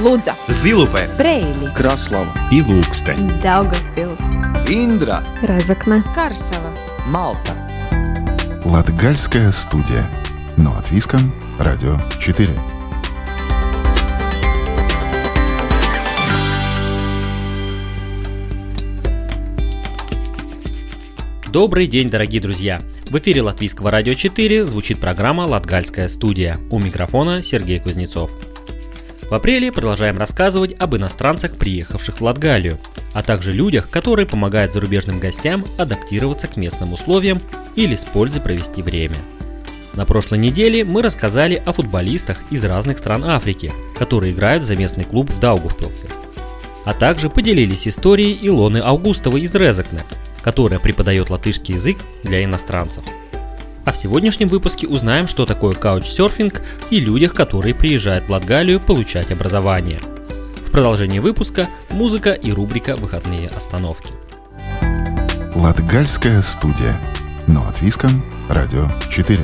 Лудза, Зилупе, Брейли, Краслава и Лукстен. Daugavpils, Индра, Разокна, Карсела. Малта. Латгальская студия. Но от Виском. Радио 4. Добрый день, дорогие друзья! В эфире Латвийского радио 4 звучит программа «Латгальская студия». У микрофона Сергей Кузнецов. В апреле продолжаем рассказывать об иностранцах, приехавших в Латгалию, а также людях, которые помогают зарубежным гостям адаптироваться к местным условиям или с пользой провести время. На прошлой неделе мы рассказали о футболистах из разных стран Африки, которые играют за местный клуб в Даугавпилсе. А также поделились историей Илоны Аугустовой из Резакна, которая преподает латышский язык для иностранцев. А в сегодняшнем выпуске узнаем, что такое каучсерфинг и людях, которые приезжают в Латгалию получать образование. В продолжении выпуска музыка и рубрика «Выходные остановки». Латгальская студия. Но от Виском. Радио 4.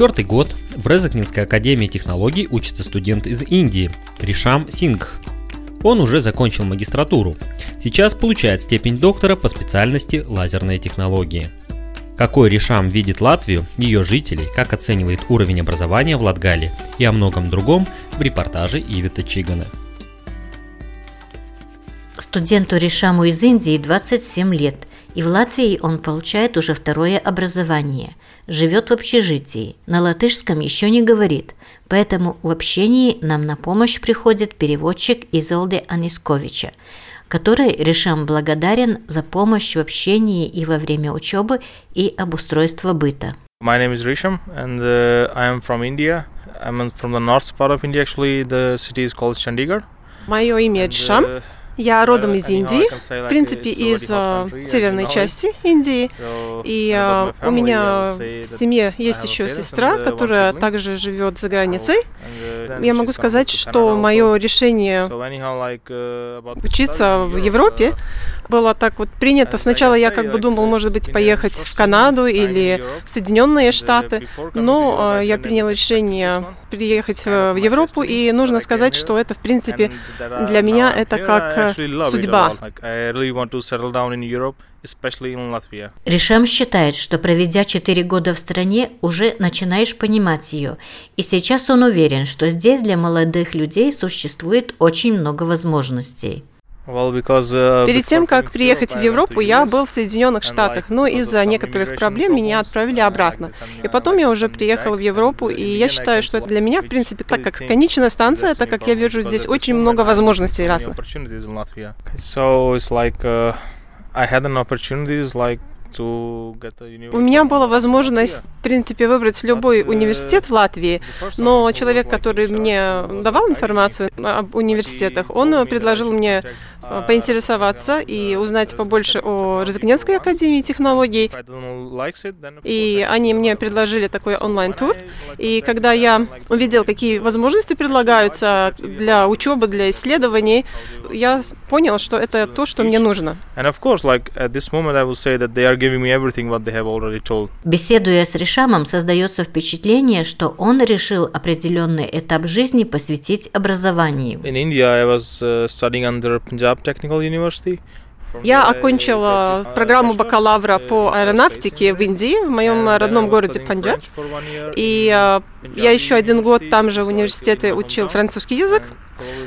Четвертый год в Резакнинской академии технологий учится студент из Индии Ришам Сингх. Он уже закончил магистратуру. Сейчас получает степень доктора по специальности лазерные технологии. Какой Ришам видит Латвию, ее жителей, как оценивает уровень образования в Латгалии и о многом другом в репортаже Ивита Чигана. Студенту Ришаму из Индии 27 лет, и в Латвии он получает уже второе образование. Живет в общежитии, на латышском еще не говорит, поэтому в общении нам на помощь приходит переводчик Изолде Анисковича, который Ришам благодарен за помощь в общении и во время учебы и обустройства быта. My name is Risham, and uh, I am from India. I'm from the north part of India. Actually, the city is called Chandigarh. Мое имя Ришам. Uh, Я родом из Индии, в принципе, из э, северной части Индии. И э, у меня в семье есть еще сестра, uh, которая также живет за границей. Uh, Я могу сказать, что мое решение uh, учиться в Европе uh, было так вот принято. Сначала я как бы думал, может быть, поехать в Канаду или в Соединенные uh, Штаты. Но э, я принял решение приехать в, Европу, и нужно сказать, что это, в принципе, uh, для меня это как I actually love it a судьба. lot. Like, I really want to settle down in Europe, especially in Latvia. Ришам считает, что проведя 4 года в стране, уже начинаешь понимать ее. И сейчас он уверен, что здесь для молодых людей существует очень много возможностей. Uh, Перед тем, как приехать в Европу, я был в Соединенных Штатах, но из-за некоторых проблем меня отправили uh, обратно. И uh, потом я уже приехал в Европу, и я считаю, что это для меня, в принципе, так как конечная станция, так как я вижу здесь очень много возможностей разных. uh, I had an opportunities like У меня была возможность, в принципе, выбрать любой uh, университет в Латвии, person но человек, который мне давал информацию об университетах, он э, предложил мне э, поинтересоваться и узнать побольше о Резгненской академии технологий. И они мне предложили такой онлайн-тур. И когда я увидел, какие возможности предлагаются для учебы, для исследований, я понял, что это то, что мне нужно. And of course, like at this moment, I will say that they are Беседуя с Ришамом, создается впечатление, что он решил определенный этап жизни посвятить образованию. In India, I was uh, studying under Punjab Technical University. Я окончила uh, программу бакалавра uh, по аэронавтике в Индии, в моем родном городе Панджаб. И э, я еще один год там же в университете учил французский язык.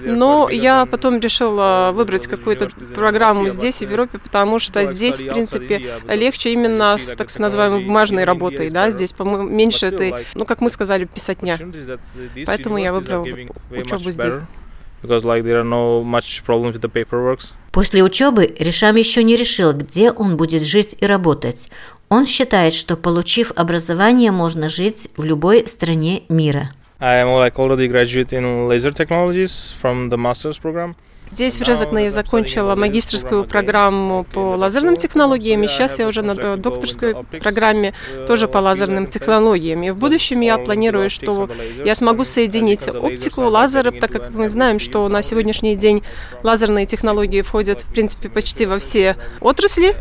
Но я потом решила выбрать какую-то программу здесь, в uh, Европе, потому что здесь, в принципе, легче именно с так называемой бумажной работой, да, здесь, по-моему, меньше этой, ну, как мы сказали, писатня. uh, Поэтому я выбрала учебу здесь. Because like there are no much problems with the paperwork. После учебы Ришам еще не решил, где он будет жить и работать. Он считает, что получив образование, можно жить в любой стране мира. I am like already graduate in laser technologies from the master's program. Здесь в Резакне я закончила магистрскую программу по лазерным технологиям, и сейчас я уже на докторской программе тоже по лазерным технологиям. И в будущем я планирую, что я смогу соединить оптику, лазеры, так как мы знаем, что на сегодняшний день лазерные технологии входят, в принципе, почти во все отрасли.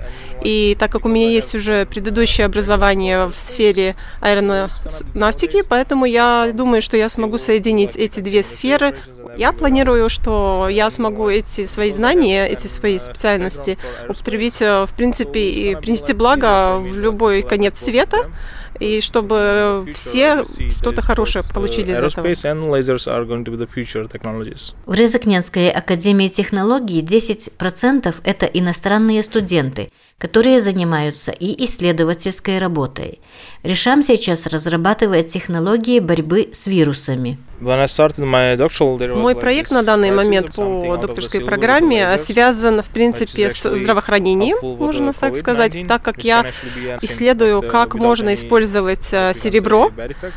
И так как у меня есть уже предыдущее образование в сфере аэронавтики, поэтому я думаю, что я смогу соединить эти две сферы. Я планирую, что я смогу эти свои знания, эти свои специальности употребить, э, в принципе, и принести благо в любой конец света и чтобы все что-то хорошее получили из этого. В Резакненской академии технологий 10% это иностранные студенты, которые занимаются и исследовательской работой. Решам сейчас разрабатывает технологии борьбы с вирусами. Мой проект на данный момент по докторской программе связан, в принципе, с здравоохранением, можно так сказать, так как я исследую, как можно использовать э, серебро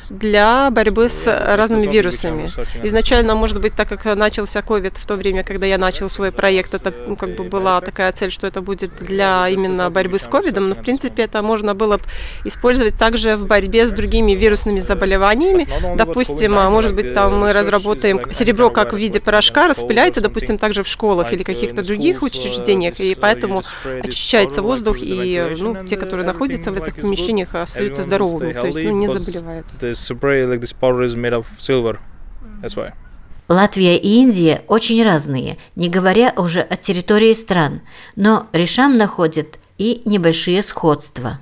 для борьбы с разными вирусами. Изначально, может быть, так как начался COVID в то время, когда я начал свой проект, это ну, как бы была такая цель, что это будет для именно борьбы с COVID, но, в принципе, это можно было использовать также в борьбе с другими вирусными заболеваниями. Допустим, а, может быть, там мы разработаем серебро как в виде порошка, распыляется, допустим, также в школах или каких-то других учреждениях, и поэтому очищается воздух, и ну, те, которые находятся в этих помещениях, остаются здоровыми, то есть ну, не заболевают. Латвия и Индия очень разные, не говоря уже о территории стран, но Решам находит и небольшие сходства.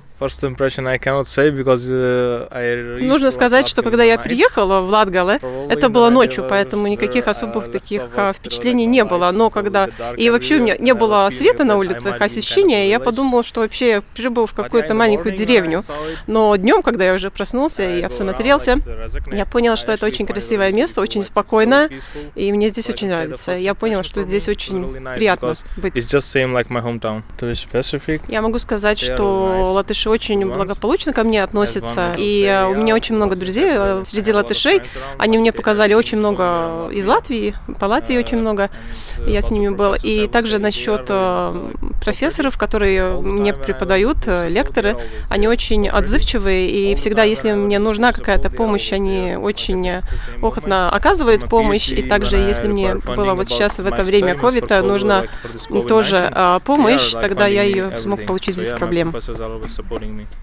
Uh, Нужно сказать, что когда я приехала в Латгале, это было ночью, поэтому никаких особых таких а, впечатлений не было. Но когда... И вообще у меня не было света на улицах, освещения, и я подумала, что вообще я прибыл в какую-то маленькую деревню. Но днем, когда я уже проснулся и обсмотрелся, я поняла, что это очень красивое место, очень спокойное, и мне здесь очень нравится. Я поняла, что здесь очень приятно быть. Я могу сказать, что латыши очень благополучно ко мне относятся. И э, у меня очень много друзей э, среди латышей. Они мне показали очень много из Латвии, по Латвии очень много. Я с ними был. И также насчет э, профессоров, которые мне преподают, лекторы, они очень отзывчивые. И всегда, если мне нужна какая-то помощь, они очень охотно оказывают помощь. И также, если мне было вот сейчас в это время ковида нужна тоже помощь, тогда я ее смог получить без проблем.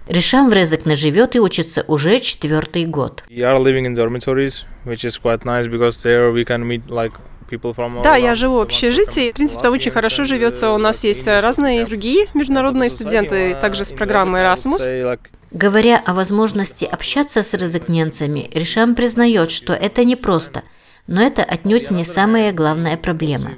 Решам в Резекне живет и учится уже четвертый год. Да, я живу в общежитии. В принципе, там очень хорошо живется. У нас есть разные другие международные студенты, также с программы Erasmus. Говоря о возможности общаться с резакненцами, Решам признает, что это непросто – но это отнюдь не самая главная проблема.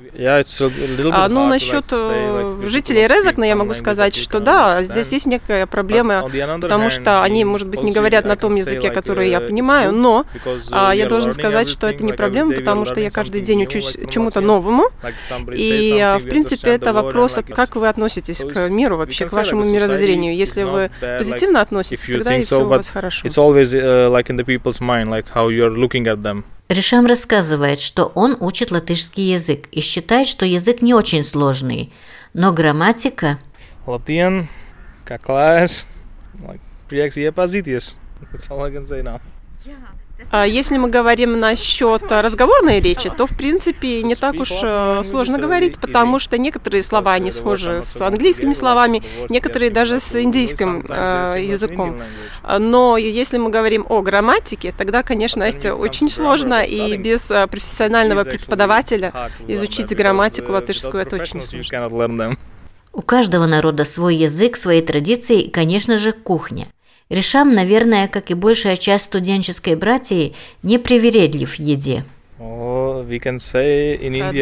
А, ну, насчет э, жителей Резакна я могу сказать, что да, здесь есть некая проблема, потому что они, может быть, не говорят на том языке, который я понимаю, но а, я должен сказать, что это не проблема, потому что я каждый день учусь чему-то новому, и, а, в принципе, это вопрос, как вы относитесь к миру вообще, к вашему мирозрению. Если вы позитивно относитесь, тогда и все у вас хорошо. Ришам рассказывает, что он учит латышский язык и считает, что язык не очень сложный, но грамматика... Латин, как класс, prieks iepazīties. Can say now. А если мы говорим насчет разговорной речи, то, в принципе, не так уж э, сложно говорить, потому что некоторые слова, они схожи с английскими словами, некоторые даже с индийским э, языком. Но если мы говорим о грамматике, тогда, конечно, это очень сложно, и без э, профессионального преподавателя изучить грамматику латышскую это очень сложно. У каждого народа свой язык, свои традиции и, конечно же, кухня – Решам, наверное, как и большая часть студенческой братьи, не привередлив в еде.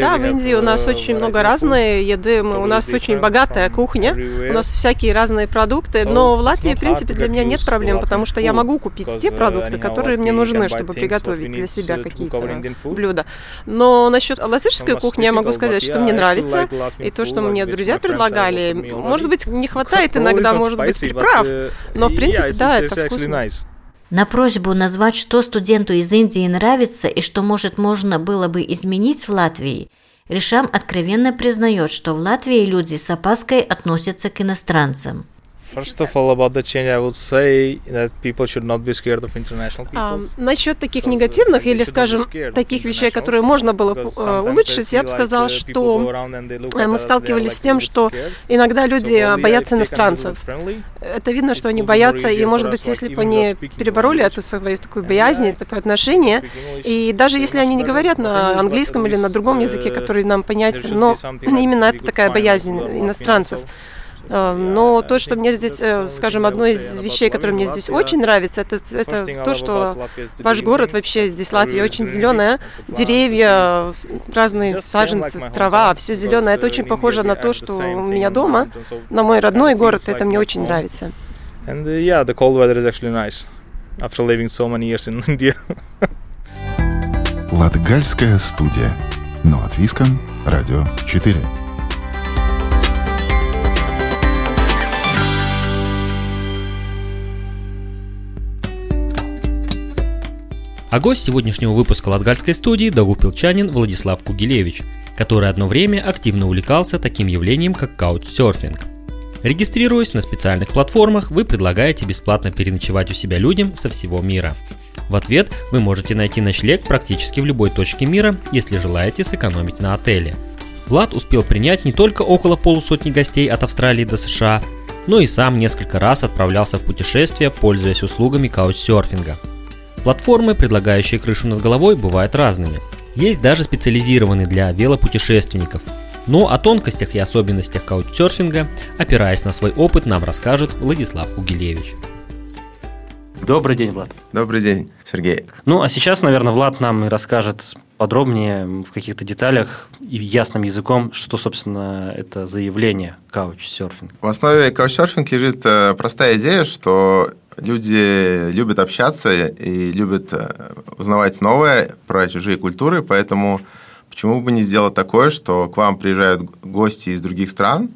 Да, в Индии у нас очень много разной еды, мы, у нас очень богатая кухня, у нас всякие разные продукты, но в Латвии, в принципе, для меня нет проблем, потому что я могу купить те uh, продукты, которые мне нужны, чтобы приготовить для себя какие-то блюда. Но насчет латышской кухни я могу сказать, что мне нравится, и то, что мне друзья предлагали, может быть, не хватает иногда, может быть, приправ, uh, но, в принципе, да, это вкусно. На просьбу назвать, что студенту из Индии нравится и что, может, можно было бы изменить в Латвии, Ришам откровенно признает, что в Латвии люди с опаской относятся к иностранцам. First of all, about the change, I would say that people should not be scared of international А, people. насчет таких негативных или, скажем, таких вещей, которые можно было э, улучшить, я бы сказал, что э, мы сталкивались с тем, что иногда люди боятся иностранцев. Это видно, что они боятся, и, может быть, если бы они перебороли эту свою такую боязнь, такое отношение, и даже если они не говорят на английском или на другом языке, который нам понятен, но именно это такая боязнь иностранцев, Но то, что мне здесь, э, скажем, одно из вещей, которые мне здесь очень нравится, это, это то, что ваш город вообще здесь Латвия очень зеленая, деревья, разные саженцы, трава, все зеленое. Это очень похоже на то, что у меня дома, на мой родной город. Это мне очень нравится. And uh, yeah, the cold weather is actually nice after living so many years in India. Латгальская студия. Но от Виском. Радио 4. А гость сегодняшнего выпуска Латгальской студии – дагупилчанин Владислав Кугелевич, который одно время активно увлекался таким явлением, как каучсерфинг. Регистрируясь на специальных платформах, вы предлагаете бесплатно переночевать у себя людям со всего мира. В ответ вы можете найти ночлег практически в любой точке мира, если желаете сэкономить на отеле. Влад успел принять не только около полусотни гостей от Австралии до США, но и сам несколько раз отправлялся в путешествия, пользуясь услугами каучсерфинга – Платформы, предлагающие крышу над головой, бывают разными. Есть даже специализированные для велопутешественников. Но о тонкостях и особенностях каучсерфинга, опираясь на свой опыт, нам расскажет Владислав Угилевич. Добрый день, Влад. Добрый день, Сергей. Ну, а сейчас, наверное, Влад нам и расскажет подробнее в каких-то деталях и ясным языком, что, собственно, это заявление каучсерфинг. В основе каучсерфинг лежит э, простая идея, что люди любят общаться и любят э, узнавать новое про чужие культуры, поэтому почему бы не сделать такое, что к вам приезжают гости из других стран,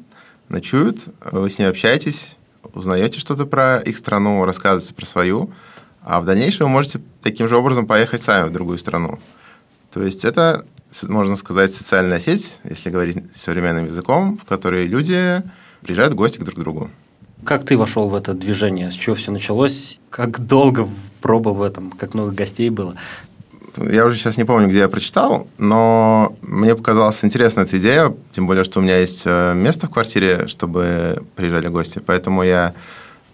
ночуют, вы с ними общаетесь, узнаете что-то про их страну, рассказываете про свою, а в дальнейшем вы можете таким же образом поехать сами в другую страну. То есть это, можно сказать, социальная сеть, если говорить современным языком, в которой люди приезжают гости к друг другу. Как ты вошел в это движение? С чего все началось? Как долго пробовал в этом? Как много гостей было? Я уже сейчас не помню, где я прочитал, но мне показалась интересная эта идея, тем более, что у меня есть э, место в квартире, чтобы приезжали гости. Поэтому я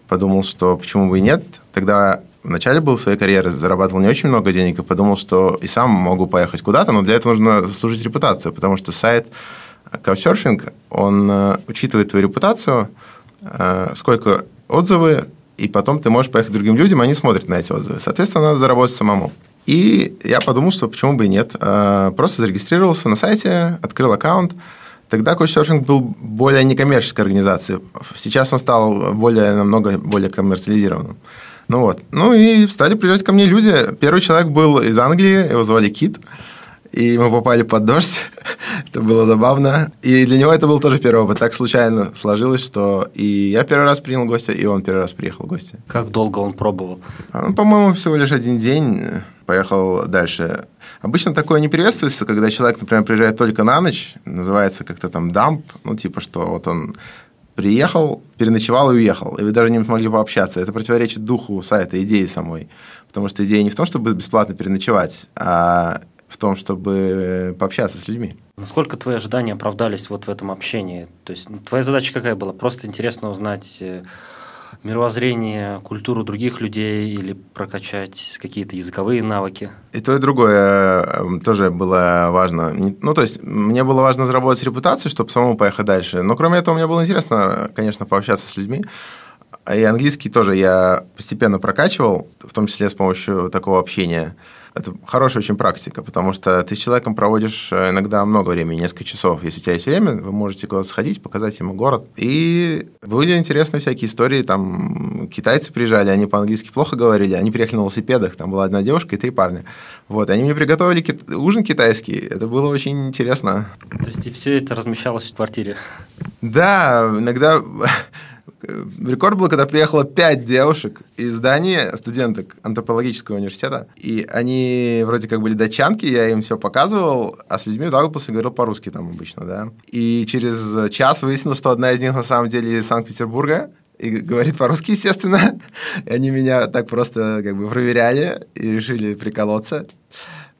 подумал, что почему бы и нет. Тогда в начале был своей карьеры, зарабатывал не очень много денег и подумал, что и сам могу поехать куда-то, но для этого нужно заслужить репутацию, потому что сайт Couchsurfing, он э, учитывает твою репутацию – сколько отзывы, и потом ты можешь поехать к другим людям, они смотрят на эти отзывы. Соответственно, надо заработать самому. И я подумал, что почему бы и нет. Э, просто зарегистрировался на сайте, открыл аккаунт. Тогда Couchsurfing был более некоммерческой организацией. Сейчас он стал более, намного более коммерциализированным. Ну вот. Ну и стали приезжать ко мне люди. Первый человек был из Англии, его звали Кит и мы попали под дождь. это было забавно. И для него это был тоже первый опыт. Так случайно сложилось, что и я первый раз принял гостя, и он первый раз приехал в гости. Как долго он пробовал? А, ну, по-моему, всего лишь один день. Поехал дальше. Обычно такое не приветствуется, когда человек, например, приезжает только на ночь, называется как-то там дамп, ну, типа, что вот он приехал, переночевал и уехал, и вы даже не смогли пообщаться. Это противоречит духу сайта, идеи самой. Потому что идея не в том, чтобы бесплатно переночевать, а в том, чтобы пообщаться с людьми. Насколько твои ожидания оправдались вот в этом общении? То есть ну, твоя задача какая была? Просто интересно узнать э, мировоззрение, культуру других людей или прокачать какие-то языковые навыки? И то, и другое э, тоже было важно. Ну, то есть, мне было важно заработать репутацию, чтобы самому поехать дальше. Но кроме этого, мне было интересно, конечно, пообщаться с людьми. И английский тоже я постепенно прокачивал, в том числе с помощью такого общения. Это хорошая очень практика, потому что ты с человеком проводишь э, иногда много времени, несколько часов. Если у тебя есть время, вы можете куда-то сходить, показать ему город. И были интересные всякие истории. Там китайцы приезжали, они по-английски плохо говорили, они приехали на велосипедах, там была одна девушка и три парня. Вот, они мне приготовили кит... ужин китайский. Это было очень интересно. То есть и все это размещалось в квартире? Да, иногда Рекорд был, когда приехало пять девушек из здания, студенток антропологического университета, и они вроде как были датчанки, я им все показывал, а с людьми Даугавпилсе говорил по-русски там обычно, да. И через час выяснилось, что одна из них на самом деле из Санкт-Петербурга, и говорит по-русски, естественно. И они меня так просто как бы проверяли и решили приколоться.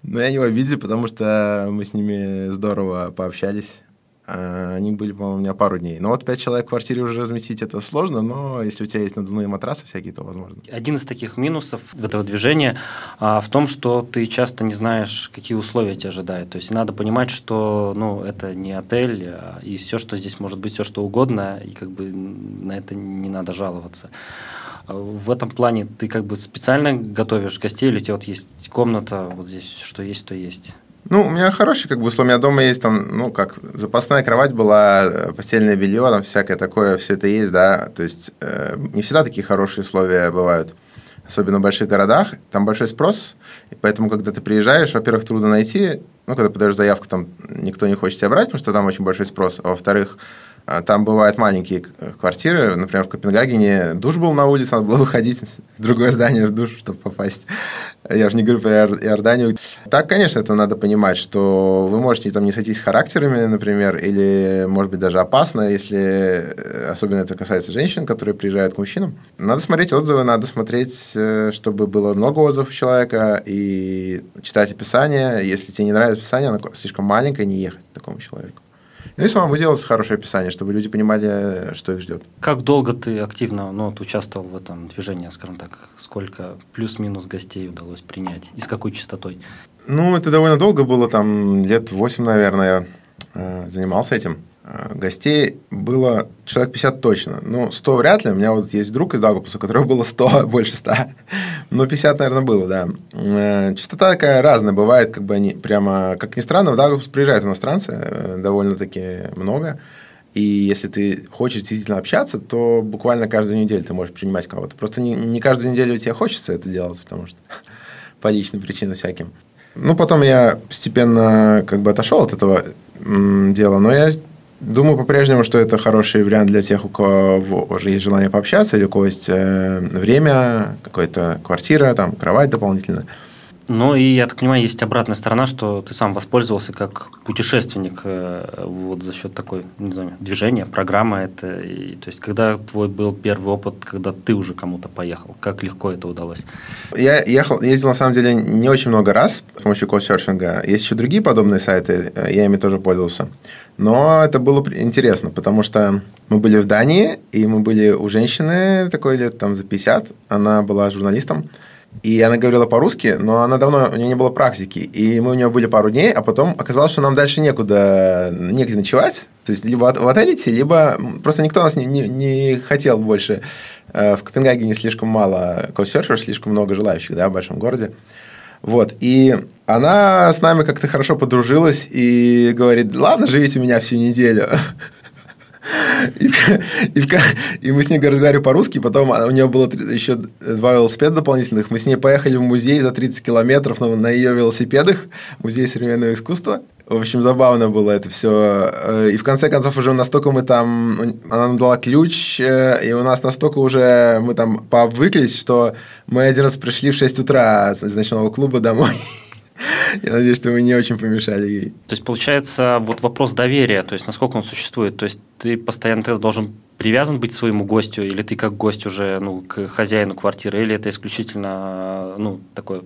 Но я не в обиде, потому что мы с ними здорово пообщались. А, они были, по-моему, у меня пару дней. Но вот пять человек в квартире уже разместить это сложно, но если у тебя есть надувные матрасы всякие, то возможно. Один из таких минусов этого движения а, в том, что ты часто не знаешь, какие условия тебя ожидают. То есть надо понимать, что ну, это не отель, а, и все, что здесь может быть, все что угодно, и как бы на это не надо жаловаться. В этом плане ты как бы специально готовишь гостей, или у тебя вот есть комната, вот здесь что есть, то есть? Ну, у меня хорошие как бы условия. У меня дома есть там, ну, как запасная кровать была, э, постельное белье, там всякое такое, все это есть, да. То есть э, не всегда такие хорошие условия бывают, особенно в больших городах. Там большой спрос, и поэтому, когда ты приезжаешь, во-первых, трудно найти, ну, когда подаешь заявку, там никто не хочет тебя брать, потому что там очень большой спрос. А во-вторых, там бывают маленькие квартиры. Например, в Копенгагене душ был на улице, надо было выходить в другое здание в душ, чтобы попасть. Я же не говорю про Иорданию. Так, конечно, это надо понимать, что вы можете там не сойтись с характерами, например, или, может быть, даже опасно, если э, особенно это касается женщин, которые приезжают к мужчинам. Надо смотреть отзывы, надо смотреть, э, чтобы было много отзывов человека, и читать описание. Если тебе не нравится описание, оно слишком маленькое, не ехать такому человеку. Ну и самому делать хорошее описание, чтобы люди понимали, что их ждет. Как долго ты активно ну, вот, участвовал в этом движении, скажем так? Сколько плюс-минус гостей удалось принять? И с какой частотой? Ну, это довольно долго было, там лет 8, наверное, занимался этим. Э, гостей было человек 50 точно. Ну, 100 вряд ли. У меня вот есть друг из Даугавпилса, у которого было 100, больше 100. Но 50, наверное, было, да. Э, частота такая разная. Бывает, как бы они прямо... Как ни странно, в Даугавпилс приезжают иностранцы э, довольно-таки много. И если ты хочешь действительно общаться, то буквально каждую неделю ты можешь принимать кого-то. Просто не, не каждую неделю тебе хочется это делать, потому что по личным причинам всяким. Ну, потом я постепенно как бы отошел от этого дела, но я Думаю по-прежнему, что это хороший вариант для тех, у кого уже есть желание пообщаться, или у кого есть э, время, какая-то квартира, там, кровать дополнительная. Ну и, я так понимаю, есть обратная сторона, что ты сам воспользовался как путешественник э, вот за счет такой, не знаю, движения, программы. Это, и, то есть, когда твой был первый опыт, когда ты уже кому-то поехал, как легко это удалось? Я ехал, ездил, на самом деле, не очень много раз с помощью коучсерфинга. Есть еще другие подобные сайты, э, я ими тоже пользовался. Но это было интересно, потому что мы были в Дании, и мы были у женщины такой лет там за 50, она была журналистом, и она говорила по-русски, но она давно, у нее не было практики. И мы у нее были пару дней, а потом оказалось, что нам дальше некуда, негде ночевать. То есть, либо в отель идти, либо просто никто нас не, не, не хотел больше. Э, в Копенгагене слишком мало коучсерферов, слишком много желающих, да, в большом городе. Вот, и она с нами как-то хорошо подружилась и говорит, ладно, живите у меня всю неделю. И, и, и мы с ней разговаривали по-русски, потом у нее было еще два велосипеда дополнительных. Мы с ней поехали в музей за 30 километров на, на ее велосипедах, музей современного искусства. В общем, забавно было это все. Э, и в конце концов уже настолько мы там... Она нам дала ключ, э, и у нас настолько уже мы там пообвыклись, что мы один раз пришли в 6 утра из ночного клуба домой. Я надеюсь, что мы не очень помешали ей. То есть, получается, вот вопрос доверия, то есть, насколько он существует. То есть, ты постоянно ты должен привязан быть к своему гостю, или ты как гость уже ну, к хозяину квартиры, или это исключительно ну, такой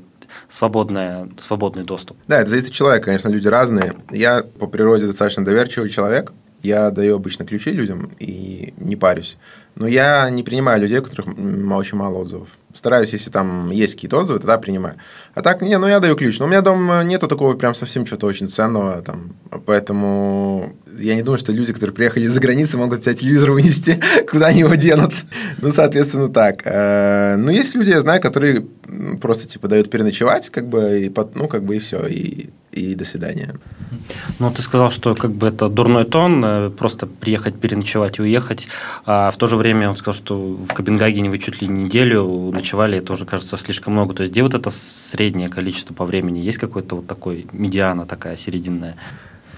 свободное, свободный доступ? Да, это зависит от человека, конечно, люди разные. Я по природе достаточно доверчивый человек, я даю обычно ключи людям и не парюсь. Но я не принимаю людей, у которых очень мало отзывов стараюсь, если там есть какие-то отзывы, тогда принимаю. А так, не, ну я даю ключ. Но у меня дома нету такого прям совсем что-то очень ценного, там, поэтому я не думаю, что люди, которые приехали из-за границы, могут тебя телевизор вынести, куда они его денут. Ну, соответственно, так. Э, ну, есть люди, я знаю, которые просто, типа, дают переночевать, как бы, и, ну, как бы, и все, и, и до свидания. Ну, ты сказал, что как бы это дурной тон, э, просто приехать, переночевать и уехать. А в то же время он сказал, что в Копенгагене вы чуть ли неделю ночевали, это уже кажется слишком много. То есть где вот это среднее количество по времени? Есть какое-то вот такой медиана такая серединная?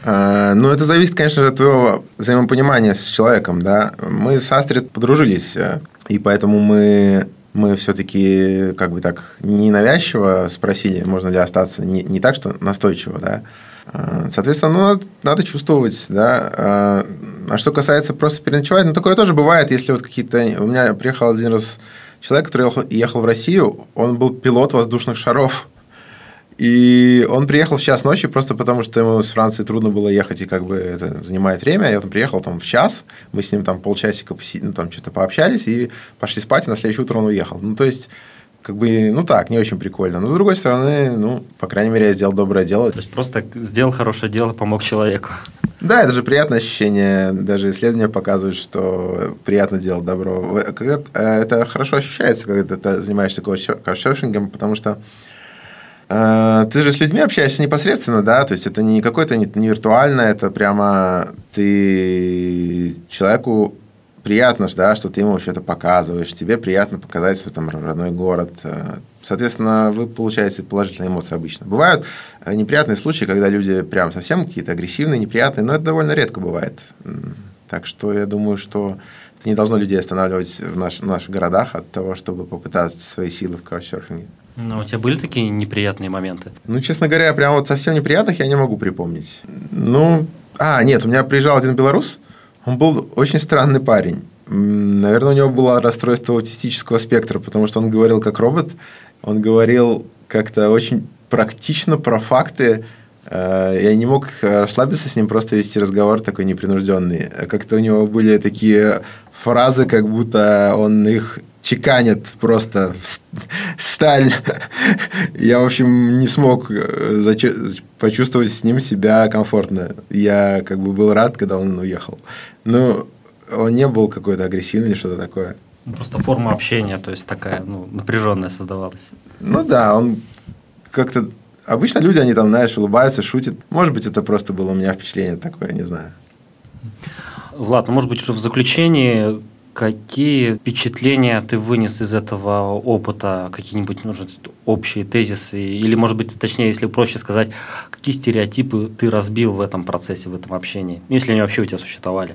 А, ну, это зависит, конечно же, от твоего взаимопонимания с человеком, да. Мы с Астрид подружились, э, и поэтому мы мы все-таки как бы так ненавязчиво спросили, можно ли остаться, не, не так, что настойчиво, да. А, соответственно, ну, надо, надо чувствовать, да. А, а что касается просто переночевать, ну, такое тоже бывает, если вот какие-то... У меня приехал один раз человек, который ехал, ехал в Россию, он был пилот воздушных шаров. И он приехал в час ночи просто потому, что ему с Франции трудно было ехать, и как бы это занимает время. И он приехал там в час, мы с ним там полчасика ну, там что-то пообщались, и пошли спать, и на следующее утро он уехал. Ну, то есть, как бы, ну так, не очень прикольно. Но с другой стороны, ну, по крайней мере, я сделал доброе дело. То есть, просто сделал хорошее дело, помог человеку. Да, это же приятное ощущение. Даже исследования показывают, что приятно делать добро. Э, это хорошо ощущается, когда ты занимаешься каучсерфингом, потому что ты же с людьми общаешься непосредственно, да, то есть это не какое-то не, не виртуальное, это прямо ты человеку приятно, да, что ты ему что-то показываешь, тебе приятно показать свой там родной город. Э, соответственно, вы получаете положительные эмоции обычно. Бывают э, неприятные случаи, когда люди прям совсем какие-то агрессивные, неприятные, но это довольно редко бывает. Так что я думаю, что это не должно людей останавливать в, наш, в наших городах от того, чтобы попытаться свои силы в каучсерфинге. Ну, у тебя были такие неприятные моменты? Ну, честно говоря, прям вот совсем неприятных я не могу припомнить. Ну, а, нет, у меня приезжал один белорус, он был очень странный парень. Наверное, у него было расстройство аутистического спектра, потому что он говорил как робот, он говорил как-то очень практично про факты, э, я не мог расслабиться с ним, просто вести разговор такой непринужденный. Как-то у него были такие фразы, как будто он их чеканит просто сталь. Я, в общем, не смог э, почувствовать с ним себя комфортно. Я как бы был рад, когда он уехал. Но он не был какой-то агрессивный или что-то такое. Ну, просто форма общения, то есть такая ну, напряженная создавалась. Ну да, он как-то... Обычно люди, они там, знаешь, улыбаются, шутят. Может быть, это просто было у меня впечатление такое, не знаю. Влад, ну, может быть, уже в заключении Какие впечатления ты вынес из этого опыта? Какие-нибудь, может, общие тезисы? Или, может быть, точнее, если проще сказать, какие стереотипы ты разбил в этом процессе, в этом общении? Ну, если они вообще у тебя существовали.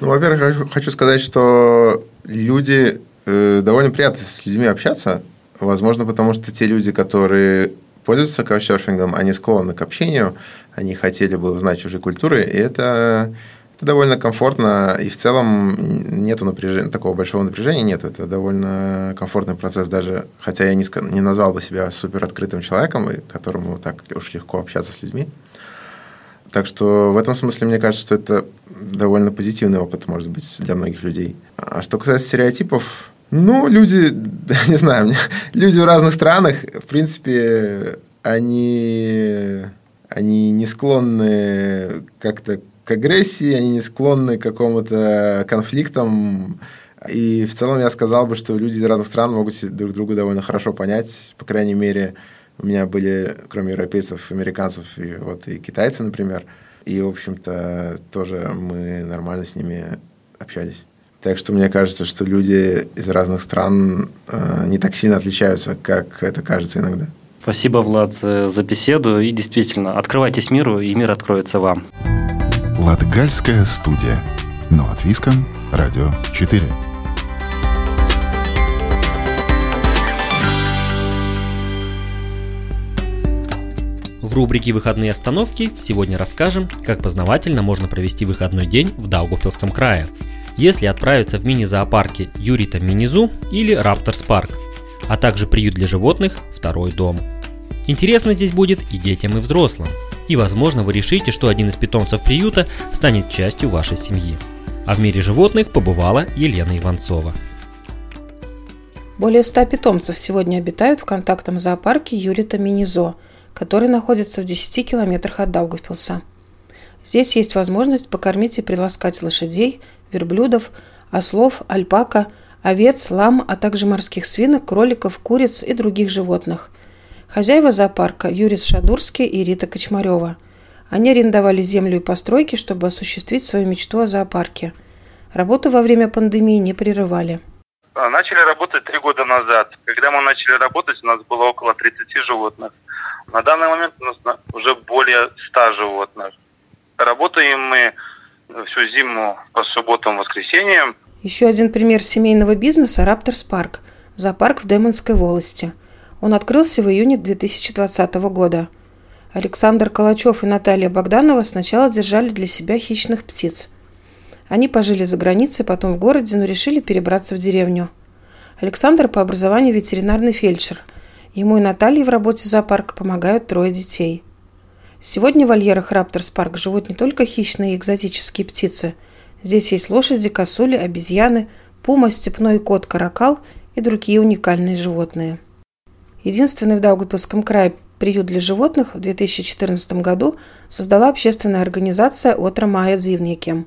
Ну, во-первых, хочу, сказать, что люди э, довольно приятно с людьми общаться. Возможно, потому что те люди, которые пользуются каучсерфингом, они склонны к общению, они хотели бы узнать чужие культуры, и это это довольно комфортно, и в целом нету напряжения, такого большого напряжения нет. Это довольно комфортный процесс даже, хотя я не, не назвал бы себя супер открытым человеком, и которому так уж легко общаться с людьми. Так что в этом смысле мне кажется, что это довольно позитивный опыт, может быть, для многих людей. А что касается стереотипов, ну, люди, не знаю, люди в разных странах, в принципе, они, они не склонны как-то к агрессии, они не склонны к какому-то конфликтам. И в целом я сказал бы, что люди из разных стран могут друг друга довольно хорошо понять. По крайней мере, у меня были, кроме европейцев, американцев и, вот, и китайцы, например. И, в общем-то, тоже мы нормально с ними общались. Так что мне кажется, что люди из разных стран э, не так сильно отличаются, как это кажется иногда. Спасибо, Влад, за беседу. И действительно, открывайтесь миру, и мир откроется вам. Латгальская студия. Но от Виском. Радио 4. В рубрике «Выходные остановки» сегодня расскажем, как познавательно можно провести выходной день в Даугавпилском крае, если отправиться в мини-зоопарки Юрита Минизу или Рапторс Парк, а также приют для животных «Второй дом». Интересно здесь будет и детям, и взрослым – и, возможно, вы решите, что один из питомцев приюта станет частью вашей семьи. А в мире животных побывала Елена Иванцова. Более 100 питомцев сегодня обитают в контактном зоопарке Юрита Минизо, который находится в 10 километрах от Даугавпилса. Здесь есть возможность покормить и приласкать лошадей, верблюдов, ослов, альпака, овец, лам, а также морских свинок, кроликов, куриц и других животных – Хозяева зоопарка Юрис Шадурский и Рита Кочмарева. Они арендовали землю и постройки, чтобы осуществить свою мечту о зоопарке. Работу во время пандемии не прерывали. А, начали работать три года назад. Когда мы начали работать, у нас было около 30 животных. На данный момент у нас уже более 100 животных. Работаем мы всю зиму по субботам, воскресеньям. Еще один пример семейного бизнеса – Раптор Спарк, зоопарк в Демонской волости. Он открылся в июне 2020 года. Александр Калачев и Наталья Богданова сначала держали для себя хищных птиц. Они пожили за границей, потом в городе, но решили перебраться в деревню. Александр по образованию ветеринарный фельдшер. Ему и Наталье в работе зоопарка помогают трое детей. Сегодня в вольерах Рапторс Парк живут не только хищные и экзотические птицы. Здесь есть лошади, косули, обезьяны, пума, степной кот, каракал и другие уникальные животные. Единственный в Даугавпилском крае приют для животных в 2014 году создала общественная организация «Отра Майя Дзивникем».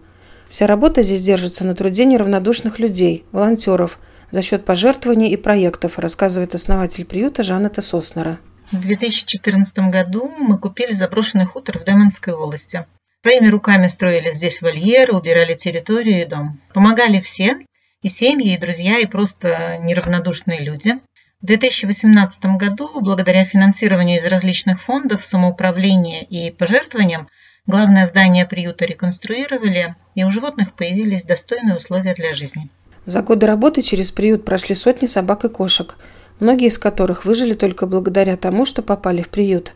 Вся работа здесь держится на труде неравнодушных людей, волонтеров, за счет пожертвований и проектов, рассказывает основатель приюта Жанета Соснера. В 2014 году мы купили заброшенный хутор в Демонской волости. Своими руками строили здесь вольеры, убирали территорию и дом. Помогали все, и семьи, и друзья, и просто неравнодушные люди. В 2018 году, благодаря финансированию из различных фондов, самоуправления и пожертвованиям, главное здание приюта реконструировали, и у животных появились достойные условия для жизни. За годы работы через приют прошли сотни собак и кошек – многие из которых выжили только благодаря тому, что попали в приют.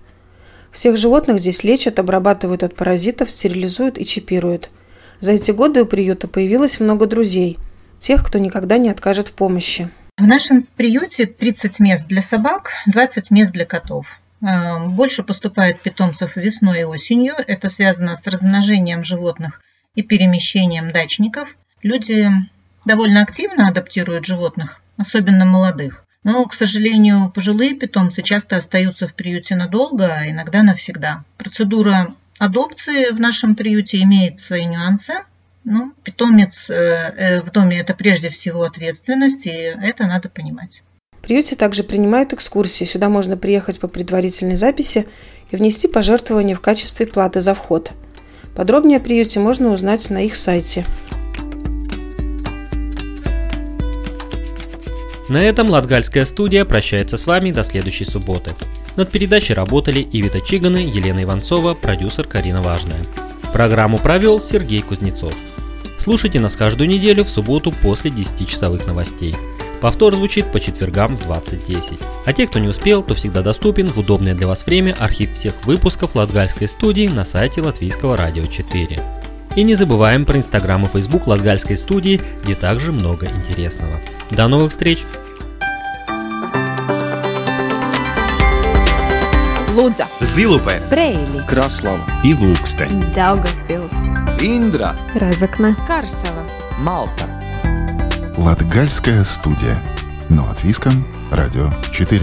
Всех животных здесь лечат, обрабатывают от паразитов, стерилизуют и чипируют. За эти годы у приюта появилось много друзей, тех, кто никогда не откажет в помощи. В нашем приюте 30 мест для собак, 20 мест для котов. Э, больше поступает питомцев весной и осенью. Это связано с размножением животных и перемещением дачников. Люди довольно активно адаптируют животных, особенно молодых. Но, к сожалению, пожилые питомцы часто остаются в приюте надолго, а иногда навсегда. Процедура адопции в нашем приюте имеет свои нюансы. Ну, питомец э, э, в доме – это прежде всего ответственность, и это надо понимать. В приюте также принимают экскурсии. Сюда можно приехать по предварительной записи и внести пожертвование в качестве платы за вход. Подробнее о приюте можно узнать на их сайте На этом Латгальская студия прощается с вами до следующей субботы. Над передачей работали Ивита Чиганы, Елена Иванцова, продюсер Карина Важная. Программу провел Сергей Кузнецов. Слушайте нас каждую неделю в субботу после 10-часовых новостей. Повтор звучит по четвергам в 20.10. А те, кто не успел, то всегда доступен в удобное для вас время архив всех выпусков Латгальской студии на сайте Латвийского радио 4. И не забываем про инстаграм и фейсбук Латгальской студии, где также много интересного. До новых встреч! Лудза, Зилупе, Брейли, Краслава и Ilūkste, Daugavpils, Индра, Разокна, Карсела, Малта. Латгальская студия. Но от Виском, Радио 4.